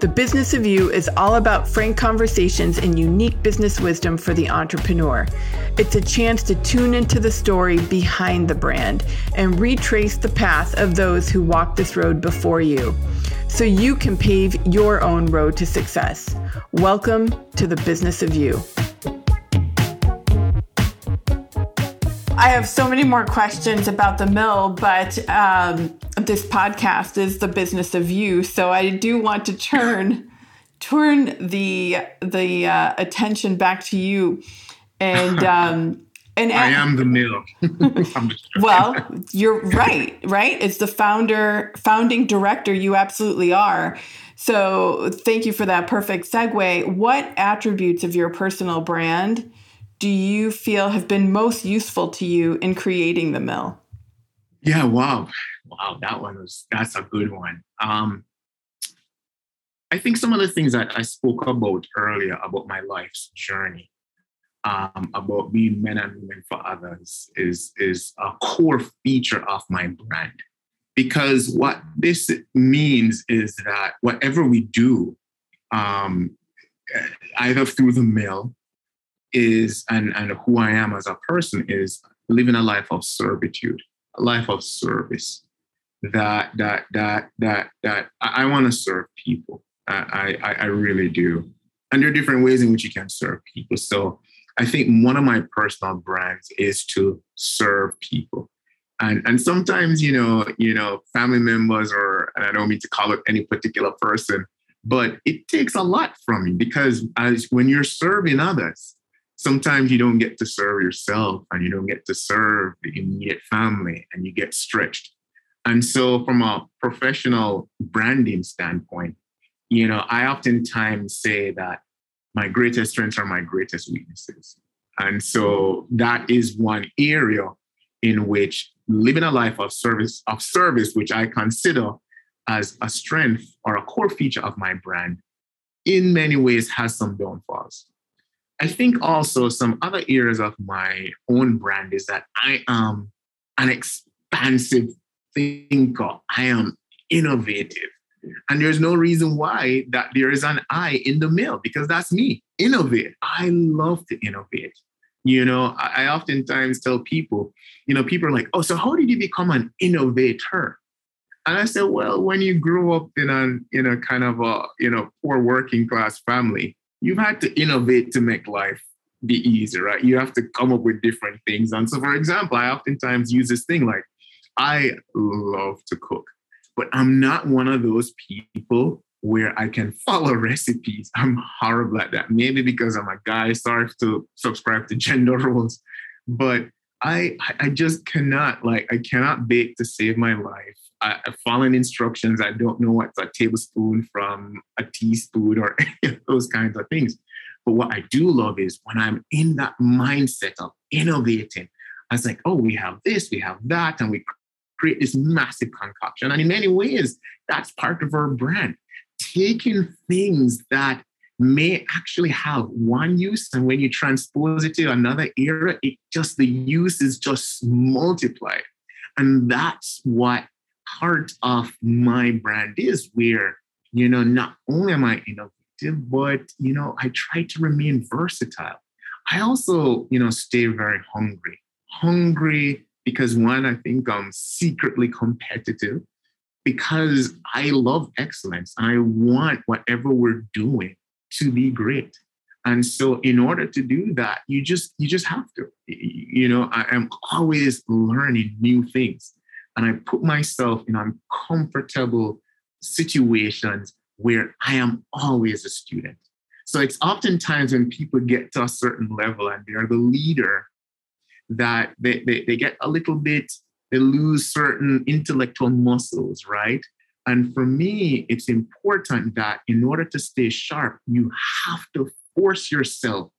The Business of You is all about frank conversations and unique business wisdom for the entrepreneur. It's a chance to tune into the story behind the brand and retrace the path of those who walked this road before you so you can pave your own road to success. Welcome to the Business of You. I have so many more questions about the mill, but um, this podcast is the business of you. So I do want to turn turn the the uh, attention back to you, and um, and I am the mill. well, you're right. Right, it's the founder, founding director. You absolutely are. So thank you for that perfect segue. What attributes of your personal brand? Do you feel have been most useful to you in creating the mill? Yeah, wow. Wow, that one was that's a good one. Um I think some of the things that I spoke about earlier about my life's journey, um, about being men and women for others, is, is a core feature of my brand. Because what this means is that whatever we do, um, either through the mill is and and who I am as a person is living a life of servitude, a life of service. That that that that that I, I want to serve people. I, I I really do, and there are different ways in which you can serve people. So I think one of my personal brands is to serve people. And, and sometimes you know you know family members or and I don't mean to call it any particular person, but it takes a lot from me because as when you're serving others, sometimes you don't get to serve yourself and you don't get to serve the immediate family and you get stretched. And so, from a professional branding standpoint, you know, I oftentimes say that my greatest strengths are my greatest weaknesses. And so that is one area in which living a life of service, of service, which I consider as a strength or a core feature of my brand, in many ways has some downfalls. I think also some other areas of my own brand is that I am an expansive thinker. I am innovative. And there's no reason why that there is an I in the mill because that's me. Innovate. I love to innovate. You know, I, I oftentimes tell people, you know, people are like, oh, so how did you become an innovator? And I said, well, when you grew up in a, in a kind of a, you know, poor working class family, you've had to innovate to make life be easier, right? You have to come up with different things. And so, for example, I oftentimes use this thing like, I love to cook, but I'm not one of those people where I can follow recipes. I'm horrible at that. Maybe because I'm a guy, sorry to subscribe to gender roles, but I I just cannot like I cannot bake to save my life. Following instructions. I don't know what's a tablespoon from a teaspoon or those kinds of things. But what I do love is when I'm in that mindset of innovating, I was like, oh, we have this, we have that, and we create this massive concoction. And in many ways, that's part of our brand. Taking things that may actually have one use, and when you transpose it to another era, it just the use is just multiplied. And that's what part of my brand is where, you know, not only am I innovative, but, you know, I try to remain versatile. I also, you know, stay very hungry. Hungry because one, I think I'm secretly competitive because I love excellence I want whatever we're doing to be great. And so in order to do that, you just you just have to. You know, I am always learning new things and I put myself in uncomfortable situations where I am always a student. So it's oftentimes when people get to a certain level and they're the leader that they, they, they get a little bit, they lose certain intellectual muscles, right? And for me, it's important that in order to stay sharp, you have to force yourself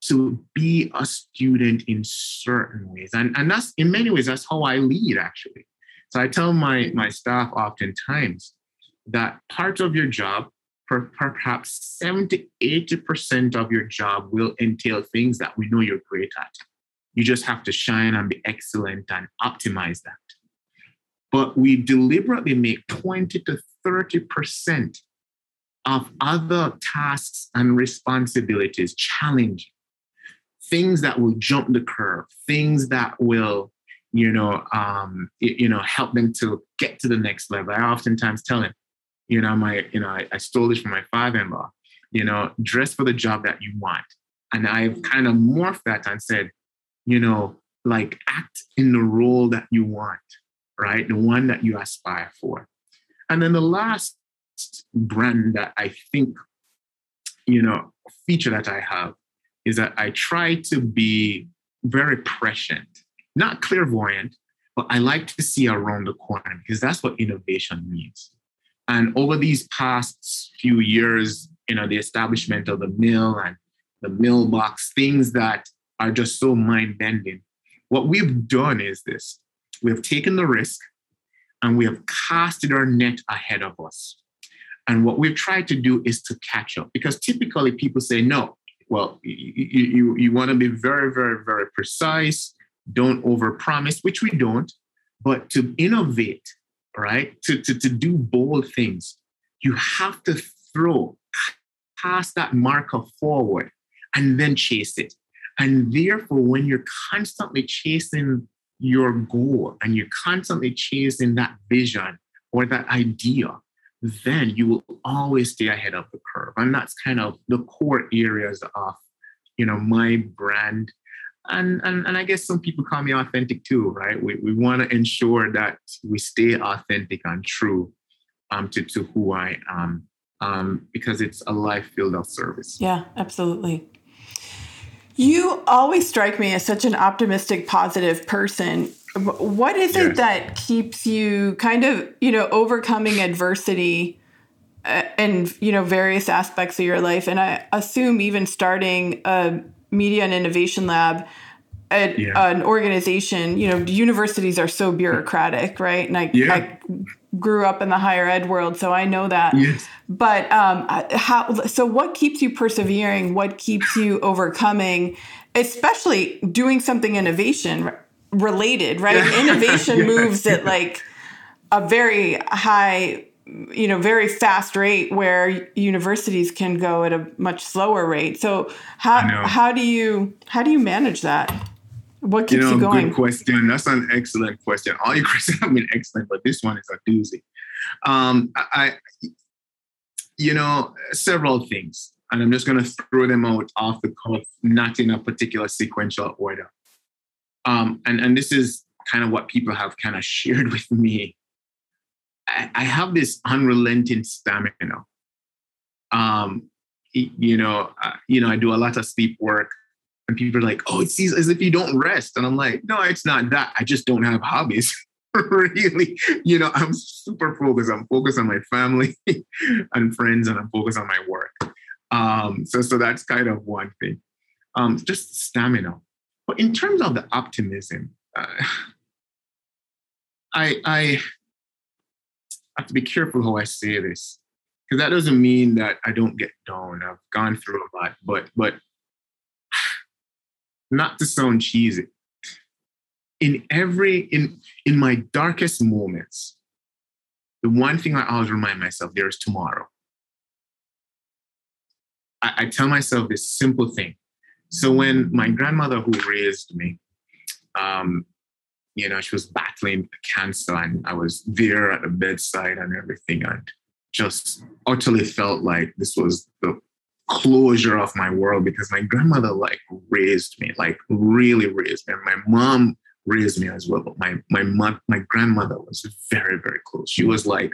to be a student in certain ways. And, and that's in many ways, that's how I lead actually. So I tell my, my staff oftentimes that part of your job, per, perhaps 70, 80% of your job will entail things that we know you're great at. You just have to shine and be excellent and optimize that. But we deliberately make 20 to 30% of other tasks and responsibilities challenging things that will jump the curve, things that will, you know, um, you know, help them to get to the next level. I oftentimes tell them, you know, my, you know, I, I stole this from my father-in-law, you know, dress for the job that you want. And I've kind of morphed that and said, you know, like act in the role that you want, right? The one that you aspire for. And then the last brand that I think, you know, feature that I have is that I try to be very prescient, not clairvoyant, but I like to see around the corner because that's what innovation means. And over these past few years, you know, the establishment of the mill and the mill box, things that are just so mind bending. What we've done is this we've taken the risk and we have casted our net ahead of us. And what we've tried to do is to catch up because typically people say, no, well, you, you, you want to be very, very, very precise. Don't overpromise, which we don't. But to innovate, right? To, to, to do bold things, you have to throw past that marker forward and then chase it. And therefore, when you're constantly chasing your goal and you're constantly chasing that vision or that idea, then you will always stay ahead of the curve. And that's kind of the core areas of, you know, my brand. And, and, and I guess some people call me authentic too, right? We, we want to ensure that we stay authentic and true um, to, to who I am um, because it's a life filled of service. Yeah, absolutely. You always strike me as such an optimistic, positive person. What is yes. it that keeps you kind of, you know, overcoming adversity and you know, various aspects of your life? And I assume even starting a media and innovation lab at yeah. an organization, you know, universities are so bureaucratic, right? And I, yeah. I grew up in the higher ed world, so I know that. Yes. But um, how? So, what keeps you persevering? What keeps you overcoming? Especially doing something innovation related, right? Innovation moves at like a very high, you know, very fast rate where universities can go at a much slower rate. So how how do you how do you manage that? What keeps you, know, you going? Good question. That's an excellent question. All your questions have been excellent, but this one is a doozy. Um, I, you know, several things, and I'm just going to throw them out off the cuff, not in a particular sequential order. Um, and, and this is kind of what people have kind of shared with me. I, I have this unrelenting stamina. Um, you know, uh, you know, I do a lot of sleep work, and people are like, "Oh, it's as if you don't rest," and I'm like, "No, it's not that. I just don't have hobbies." really, you know, I'm super focused. I'm focused on my family and friends, and I'm focused on my work. Um, so, so that's kind of one thing. Um, just stamina. But in terms of the optimism, uh, I, I have to be careful how I say this because that doesn't mean that I don't get down. I've gone through a lot, but but not to sound cheesy. In every in in my darkest moments, the one thing I always remind myself there is tomorrow. I, I tell myself this simple thing. So when my grandmother who raised me, um, you know, she was battling cancer and I was there at the bedside and everything and just utterly felt like this was the closure of my world because my grandmother like raised me, like really raised me. And my mom raised me as well, but my my mom, my grandmother was very, very close. She was like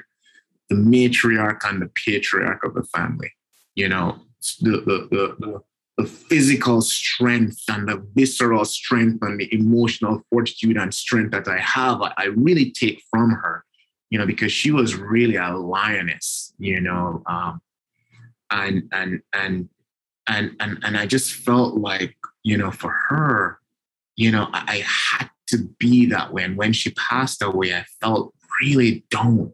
the matriarch and the patriarch of the family. You know, the the the, the the physical strength and the visceral strength and the emotional fortitude and strength that I have, I, I really take from her. you know, because she was really a lioness, you know, um, and and and and and and I just felt like, you know, for her, you know, I, I had to be that way. And when she passed away, I felt really down.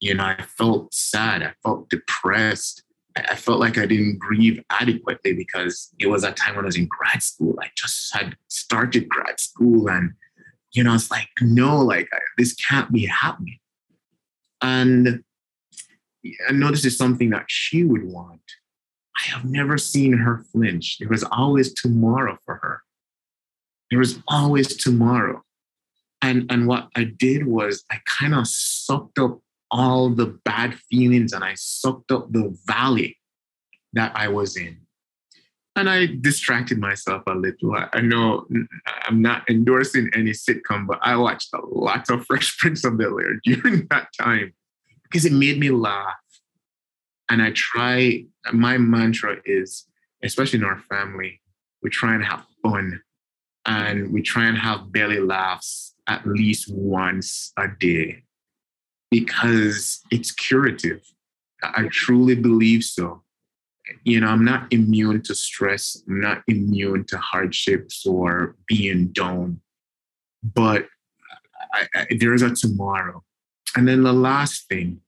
You know, I felt sad. I felt depressed. I felt like I didn't grieve adequately because it was a time when I was in grad school. I just had started grad school and, you know, it's like, no, like this can't be happening. And I know this is something that she would want. I have never seen her flinch. There was always tomorrow for her. There was always tomorrow. And, and what I did was I kind of sucked up all the bad feelings and I sucked up the valley that I was in. And I distracted myself a little. I know I'm not endorsing any sitcom, but I watched a lot of Fresh Prince of Bel Air during that time because it made me laugh. And I try, my mantra is, especially in our family, we try and have fun and we try and have belly laughs at least once a day because it's curative. I truly believe so. You know, I'm not immune to stress, I'm not immune to hardships or being down, but I, I, there is a tomorrow. And then the last thing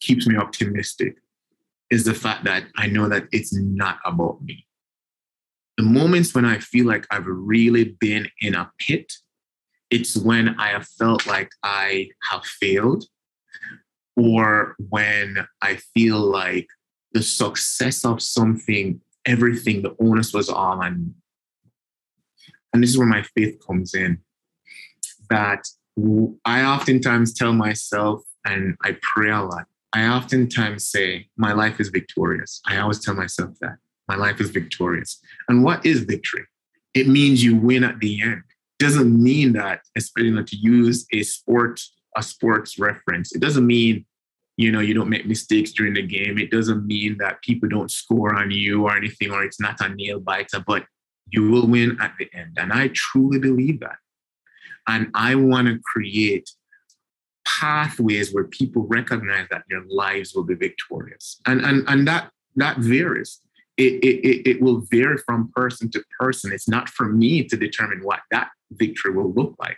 keeps me optimistic is the fact that I know that it's not about me. The moments when I feel like I've really been in a pit it's when I have felt like I have failed or when I feel like the success of something, everything, the onus was on. And this is where my faith comes in. That I oftentimes tell myself, and I pray a lot, I oftentimes say, My life is victorious. I always tell myself that. My life is victorious. And what is victory? It means you win at the end doesn't mean that, especially not to use a sport, a sports reference. It doesn't mean, you know, you don't make mistakes during the game. It doesn't mean that people don't score on you or anything, or it's not a nail biter, but you will win at the end. And I truly believe that. And I want to create pathways where people recognize that their lives will be victorious. And and and that that varies it, it, it will vary from person to person. It's not for me to determine what that victory will look like,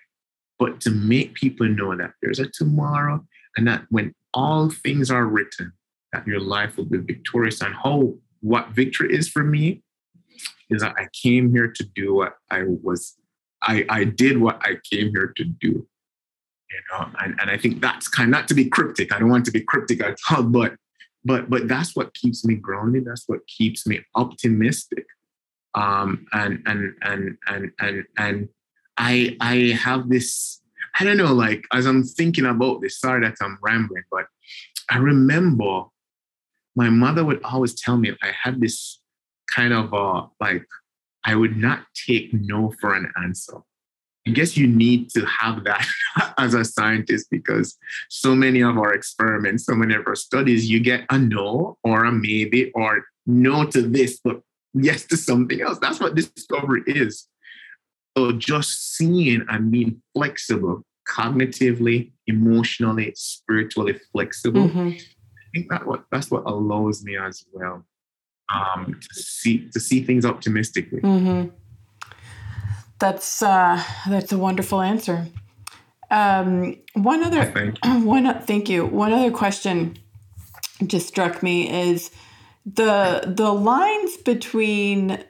but to make people know that there's a tomorrow and that when all things are written, that your life will be victorious. And how what victory is for me is that I came here to do what I was, I, I did what I came here to do. You know, and, and I think that's kind of not to be cryptic. I don't want to be cryptic at all, but but but that's what keeps me grounded that's what keeps me optimistic um and and and and and and i i have this i don't know like as i'm thinking about this sorry that i'm rambling but i remember my mother would always tell me i had this kind of uh like i would not take no for an answer I guess you need to have that as a scientist because so many of our experiments, so many of our studies, you get a no or a maybe or no to this, but yes to something else. That's what discovery is. So just seeing and being flexible, cognitively, emotionally, spiritually flexible. Mm-hmm. I think that what that's what allows me as well um, to see to see things optimistically. Mm-hmm. That's uh, that's a wonderful answer. Um, one other one. Thank you. One other question just struck me is the the lines between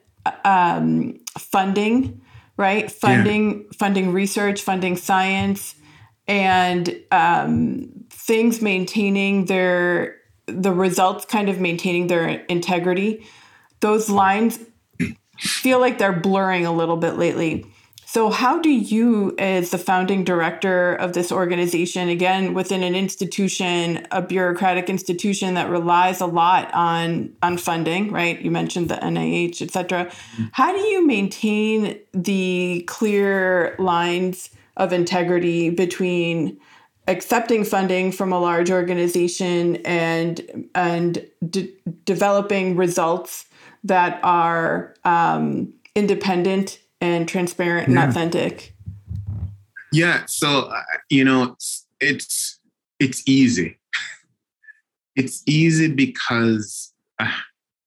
um, funding, right? Funding, yeah. funding research, funding science, and um, things maintaining their the results, kind of maintaining their integrity. Those lines feel like they're blurring a little bit lately. So, how do you, as the founding director of this organization, again within an institution, a bureaucratic institution that relies a lot on on funding, right? You mentioned the NIH, et cetera. Mm-hmm. How do you maintain the clear lines of integrity between accepting funding from a large organization and and de- developing results that are um, independent and transparent and yeah. authentic. Yeah. So, uh, you know, it's, it's it's easy. It's easy because uh,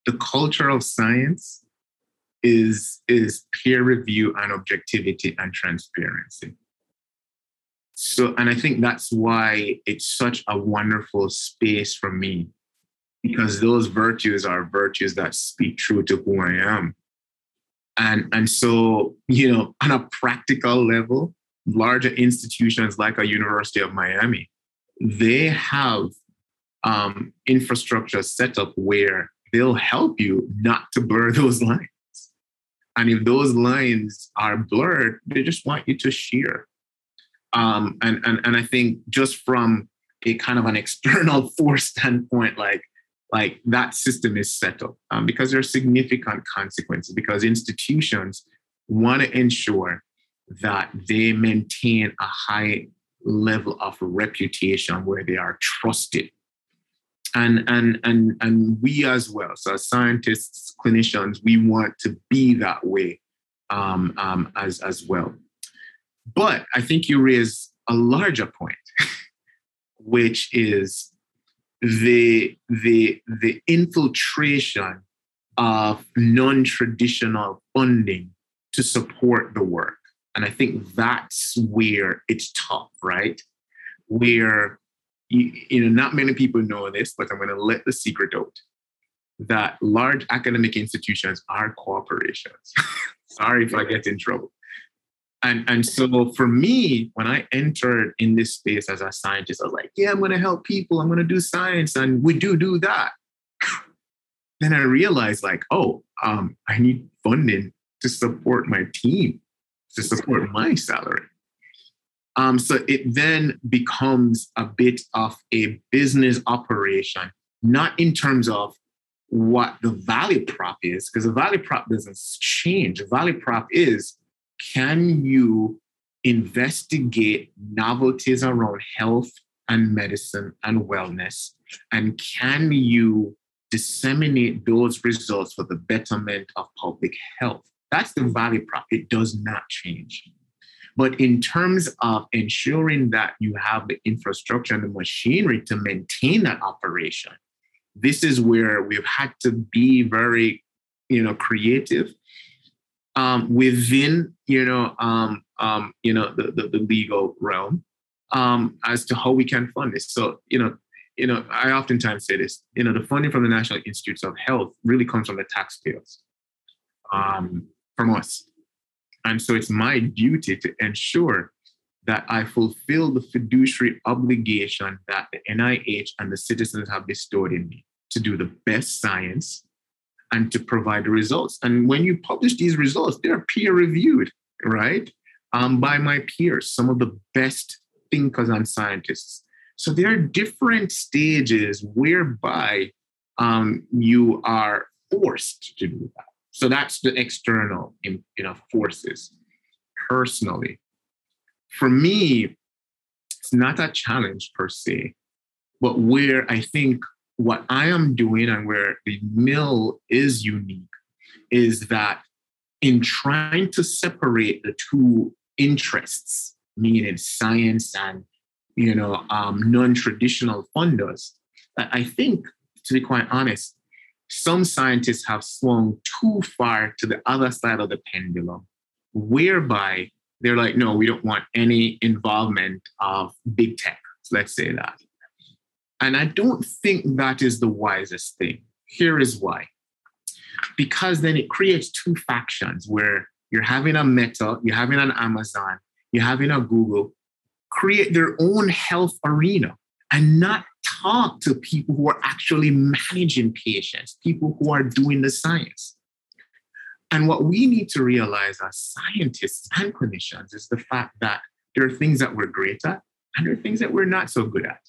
the culture of science is, is peer review and objectivity and transparency. So, and I think that's why it's such a wonderful space for me because those virtues are virtues that speak true to who I am. And, and so, you know, on a practical level, larger institutions like a University of Miami, they have um, infrastructure set up where they'll help you not to blur those lines. And if those lines are blurred, they just want you to shear. Um, and, and, and I think just from a kind of an external force standpoint, like, like that system is set up um, because there are significant consequences because institutions want to ensure that they maintain a high level of reputation where they are trusted. And and and and we as well so as scientists clinicians we want to be that way um, um, as as well. But i think you raise a larger point which is the the the infiltration of non-traditional funding to support the work and i think that's where it's tough right where you, you know, not many people know this, but I'm going to let the secret out that large academic institutions are corporations. Sorry if I get in trouble. And, and so for me, when I entered in this space as a scientist, I was like, yeah, I'm going to help people. I'm going to do science. And we do do that. then I realized like, oh, um, I need funding to support my team, to support my salary. Um, so it then becomes a bit of a business operation, not in terms of what the value prop is, because the value prop doesn't change. The value prop is can you investigate novelties around health and medicine and wellness? And can you disseminate those results for the betterment of public health? That's the value prop. It does not change. But in terms of ensuring that you have the infrastructure and the machinery to maintain that operation, this is where we've had to be very, you know, creative um, within, you know, um, um, you know, the, the, the legal realm um, as to how we can fund this. So, you know, you know, I oftentimes say this, you know, the funding from the National Institutes of Health really comes from the taxpayers, um, from us. And so it's my duty to ensure that I fulfill the fiduciary obligation that the NIH and the citizens have bestowed in me to do the best science and to provide results. And when you publish these results, they're peer reviewed, right? Um, by my peers, some of the best thinkers and scientists. So there are different stages whereby um, you are forced to do that. So that's the external you know, forces. Personally, for me, it's not a challenge per se, but where I think what I am doing and where the mill is unique is that in trying to separate the two interests, meaning science and you know um, non-traditional funders, I think, to be quite honest, some scientists have swung too far to the other side of the pendulum, whereby they're like, no, we don't want any involvement of big tech. Let's say that. And I don't think that is the wisest thing. Here is why. Because then it creates two factions where you're having a Meta, you're having an Amazon, you're having a Google create their own health arena and not talk to people who are actually managing patients, people who are doing the science. And what we need to realize as scientists and clinicians is the fact that there are things that we're great at and there are things that we're not so good at,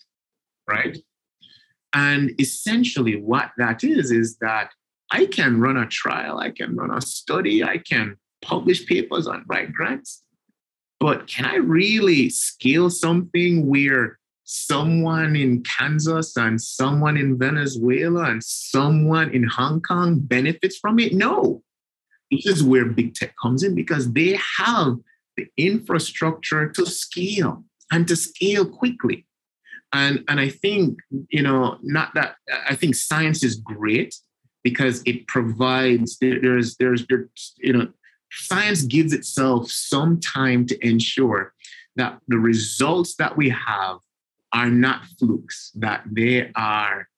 right? And essentially, what that is, is that I can run a trial, I can run a study, I can publish papers on write grants, but can I really scale something where someone in Kansas and someone in Venezuela and someone in Hong Kong benefits from it? No. This is where big tech comes in because they have the infrastructure to scale and to scale quickly. And, and I think, you know, not that I think science is great because it provides, there's, there's, there's, you know, science gives itself some time to ensure that the results that we have are not flukes, that they are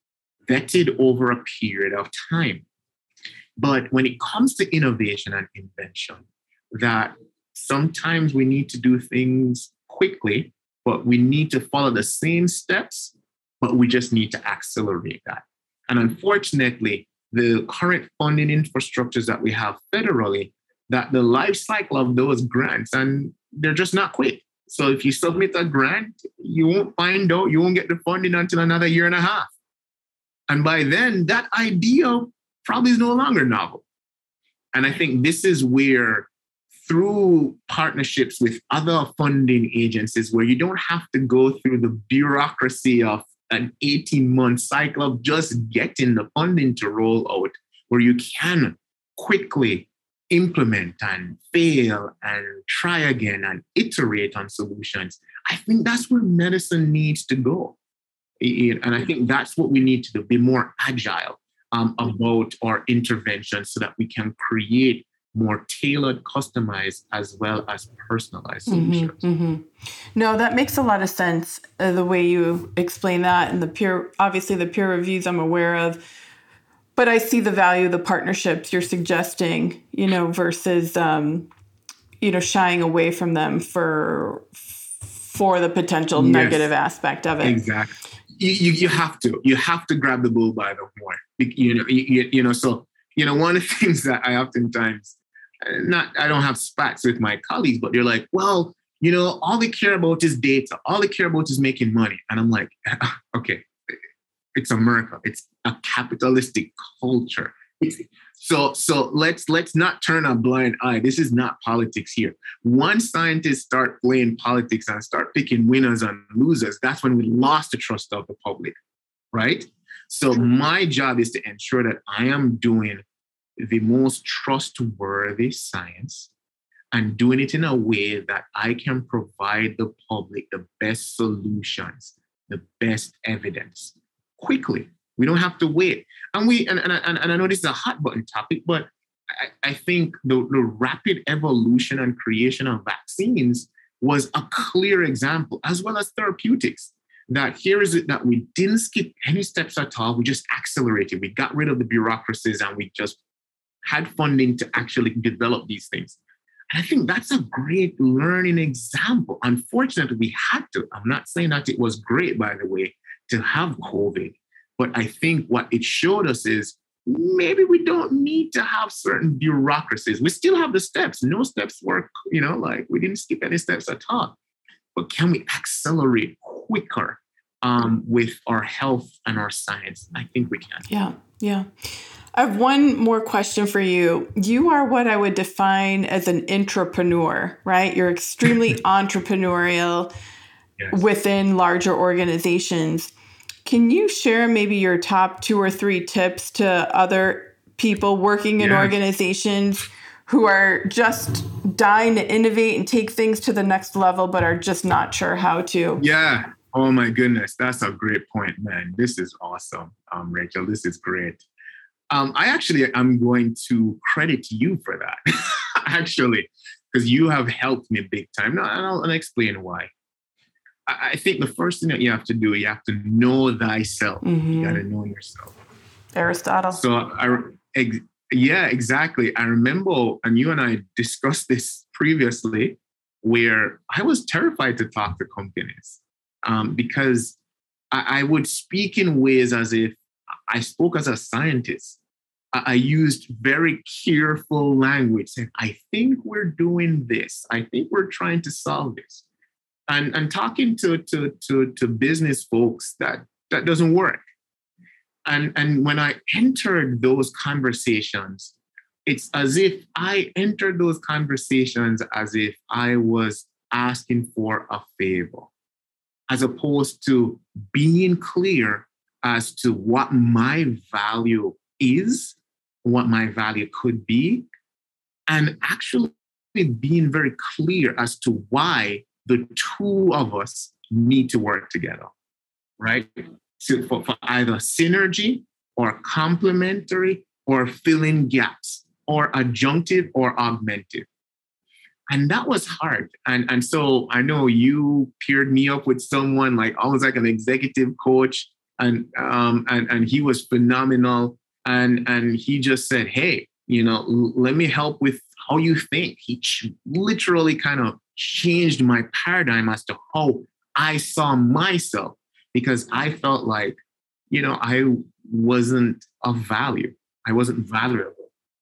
vetted over a period of time. But when it comes to innovation and invention, that sometimes we need to do things quickly, but we need to follow the same steps, but we just need to accelerate that. And unfortunately, the current funding infrastructures that we have federally, that the life cycle of those grants, and they're just not quick. So if you submit a grant, you won't find out, you won't get the funding until another year and a half. And by then, that idea probably is no longer novel. And I think this is where, through partnerships with other funding agencies, where you don't have to go through the bureaucracy of an 18 month cycle of just getting the funding to roll out, where you can quickly implement and fail and try again and iterate on solutions. I think that's where medicine needs to go. And I think that's what we need to do be more agile um, about our interventions so that we can create more tailored, customized, as well as personalized mm-hmm, solutions. Mm-hmm, mm-hmm. No, that makes a lot of sense. Uh, the way you explain that, and the peer, obviously the peer reviews I'm aware of, but I see the value of the partnerships you're suggesting. You know, versus um, you know shying away from them for for the potential yes, negative aspect of it. Exactly you, you, have to you have to grab the bull by the horn you know you, you know so you know one of the things that i oftentimes not i don't have spats with my colleagues but they're like well you know all they care about is data all they care about is making money and i'm like okay it's america it's a capitalistic culture it's, so so let's let's not turn a blind eye. This is not politics here. Once scientists start playing politics and start picking winners and losers, that's when we lost the trust of the public, right? So my job is to ensure that I am doing the most trustworthy science and doing it in a way that I can provide the public the best solutions, the best evidence quickly we don't have to wait. And we and, and, and, and I know this is a hot button topic, but I, I think the, the rapid evolution and creation of vaccines was a clear example, as well as therapeutics. That here is it that we didn't skip any steps at all. We just accelerated. We got rid of the bureaucracies and we just had funding to actually develop these things. And I think that's a great learning example. Unfortunately, we had to. I'm not saying that it was great, by the way, to have COVID but I think what it showed us is maybe we don't need to have certain bureaucracies. We still have the steps. No steps work, you know, like we didn't skip any steps at all. But can we accelerate quicker um, with our health and our science? I think we can. Yeah, yeah. I have one more question for you. You are what I would define as an entrepreneur, right? You're extremely entrepreneurial yes. within larger organizations. Can you share maybe your top two or three tips to other people working in yeah. organizations who are just dying to innovate and take things to the next level, but are just not sure how to? Yeah. Oh my goodness, that's a great point, man. This is awesome, um, Rachel. This is great. Um, I actually am going to credit you for that, actually, because you have helped me big time. Now, and I'll, I'll explain why. I think the first thing that you have to do, you have to know thyself. Mm-hmm. You got to know yourself. Aristotle. So I, ex, yeah, exactly. I remember, and you and I discussed this previously, where I was terrified to talk to companies um, because I, I, would speak in ways as if I spoke as a scientist. I, used very careful language, saying, "I think we're doing this. I think we're trying to solve this." and and talking to to to to business folks that that doesn't work and and when i entered those conversations it's as if i entered those conversations as if i was asking for a favor as opposed to being clear as to what my value is what my value could be and actually being very clear as to why the two of us need to work together. right? So for, for either synergy or complementary or filling gaps or adjunctive or augmentive. And that was hard. And, and so I know you paired me up with someone like almost like an executive coach, and um, and, and he was phenomenal. And and he just said, Hey, you know, let me help with how you think. He ch- literally kind of changed my paradigm as to how I saw myself because I felt like, you know, I wasn't of value. I wasn't valuable.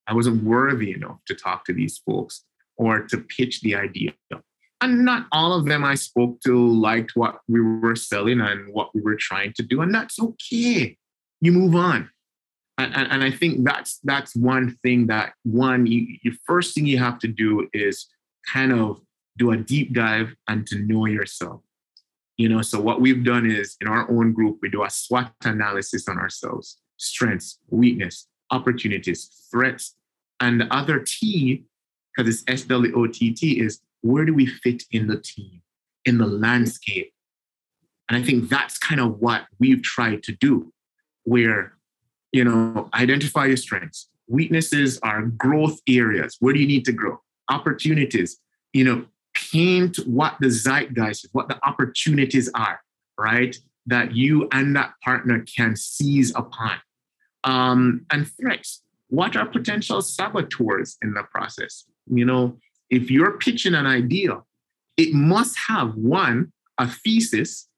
I wasn't worthy enough to talk to these folks or to pitch the idea. And not all of them I spoke to liked what we were selling and what we were trying to do. And that's okay. You move on. And, and, and I think that's that's one thing that one, you, your first thing you have to do is kind of do a deep dive and to know yourself. You know, so what we've done is in our own group, we do a SWOT analysis on ourselves strengths, weakness, opportunities, threats. And the other T, because it's S W O T T, is where do we fit in the team, in the landscape? And I think that's kind of what we've tried to do, where, you know, identify your strengths. Weaknesses are growth areas. Where do you need to grow? Opportunities, you know, paint what the zeitgeist is, what the opportunities are, right? That you and that partner can seize upon. Um, and threats. What are potential saboteurs in the process? You know, if you're pitching an idea, it must have one, a thesis,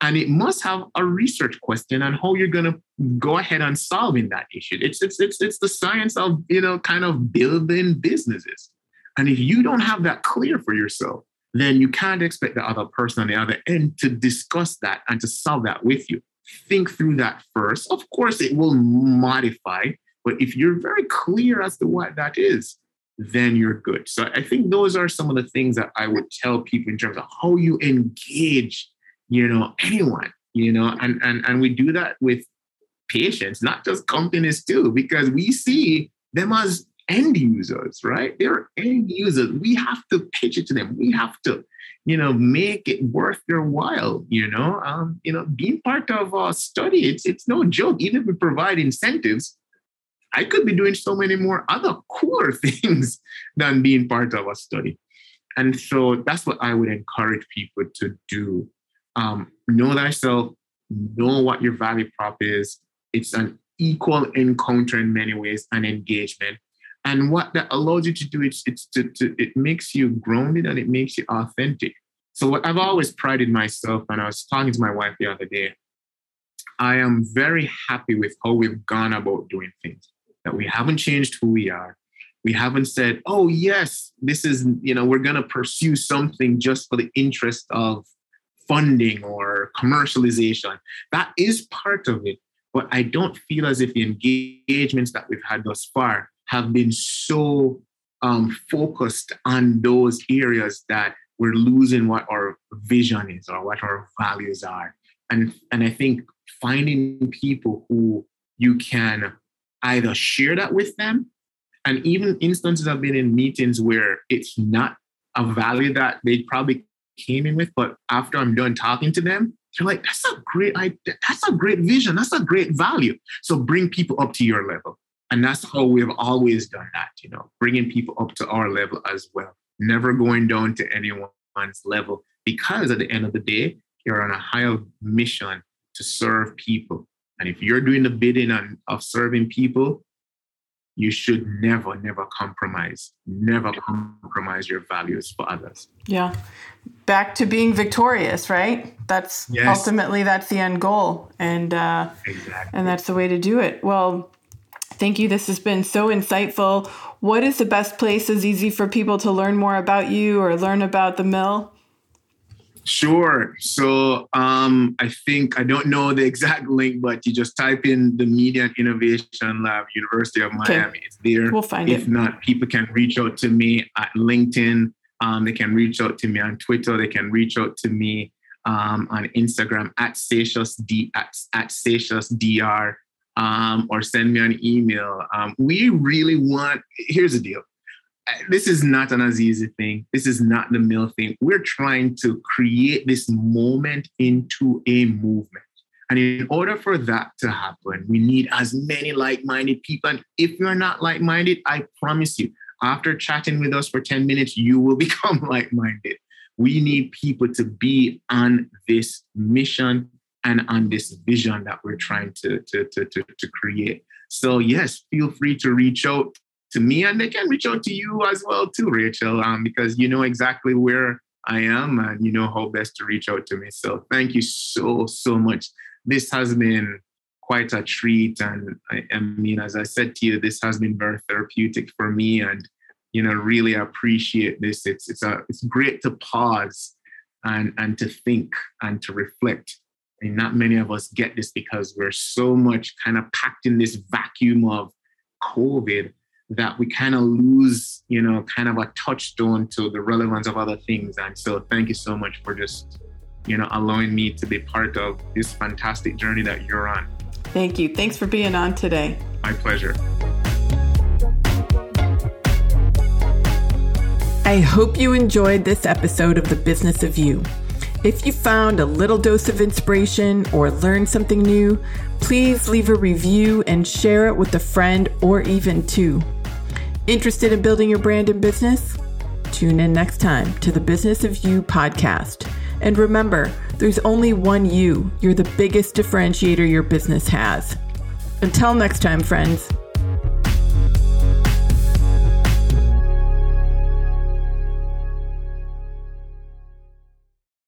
and it must have a research question on how you're going to go ahead and solving that issue. It's, it's, it's, it's the science of, you know, kind of building businesses. And if you don't have that clear for yourself, then you can't expect the other person on the other end to discuss that and to solve that with you. Think through that first. Of course, it will modify, but if you're very clear as to what that is, then you're good. So I think those are some of the things that I would tell people in terms of how you engage, you know, anyone, you know, and and and we do that with patients, not just companies too, because we see them as end users, right? They're end users. We have to pitch it to them. We have to, you know, make it worth their while. You know, um, you know, being part of a study, it's it's no joke. Even if we provide incentives, I could be doing so many more other cooler things than being part of a study. And so that's what I would encourage people to do. Um, know thyself, know what your value prop is. It's an equal encounter in many ways, an engagement. And what that allows you to do is it's to, to, it makes you grounded and it makes you authentic. So what I've always prided myself, and I was talking to my wife the other day, I am very happy with how we've gone about doing things. That we haven't changed who we are. We haven't said, oh yes, this is, you know, we're gonna pursue something just for the interest of funding or commercialization. That is part of it. But I don't feel as if the engagements that we've had thus far have been so um, focused on those areas that we're losing what our vision is or what our values are. And, and I think finding people who you can either share that with them, and even instances I've been in meetings where it's not a value that they probably came in with, but after I'm done talking to them, they're like, that's a great idea. That's a great vision. That's a great value. So bring people up to your level. And that's how we've always done that, you know, bringing people up to our level as well, never going down to anyone's level, because at the end of the day, you're on a higher mission to serve people. And if you're doing the bidding on, of serving people, you should never, never compromise, never compromise your values for others. Yeah. Back to being victorious, right? That's yes. ultimately that's the end goal. And uh, exactly. and that's the way to do it. Well, Thank you. This has been so insightful. What is the best place is easy for people to learn more about you or learn about the mill? Sure. So um, I think I don't know the exact link, but you just type in the Media and Innovation Lab, University of Miami. Okay. It's there. We'll find if it. If not, people can reach out to me at LinkedIn. Um, they can reach out to me on Twitter. They can reach out to me um, on Instagram at Seixas D at, at Seixas DR um, or send me an email. Um, we really want, here's the deal. This is not an easy thing. This is not the mill thing. We're trying to create this moment into a movement. And in order for that to happen, we need as many like minded people. And if you're not like minded, I promise you, after chatting with us for 10 minutes, you will become like minded. We need people to be on this mission and on this vision that we're trying to, to, to, to, to create. So, yes, feel free to reach out to me and they can reach out to you as well, too, Rachel, um, because you know exactly where I am and you know how best to reach out to me. So, thank you so, so much. This has been quite a treat. And I, I mean, as I said to you, this has been very therapeutic for me. And you know, really appreciate this. It's it's a it's great to pause and and to think and to reflect. And not many of us get this because we're so much kind of packed in this vacuum of COVID that we kind of lose, you know, kind of a touchstone to the relevance of other things. And so thank you so much for just, you know, allowing me to be part of this fantastic journey that you're on. Thank you. Thanks for being on today. My pleasure. I hope you enjoyed this episode of The Business of You. If you found a little dose of inspiration or learned something new, please leave a review and share it with a friend or even two. Interested in building your brand and business? Tune in next time to the Business of You podcast. And remember, there's only one you. You're the biggest differentiator your business has. Until next time, friends.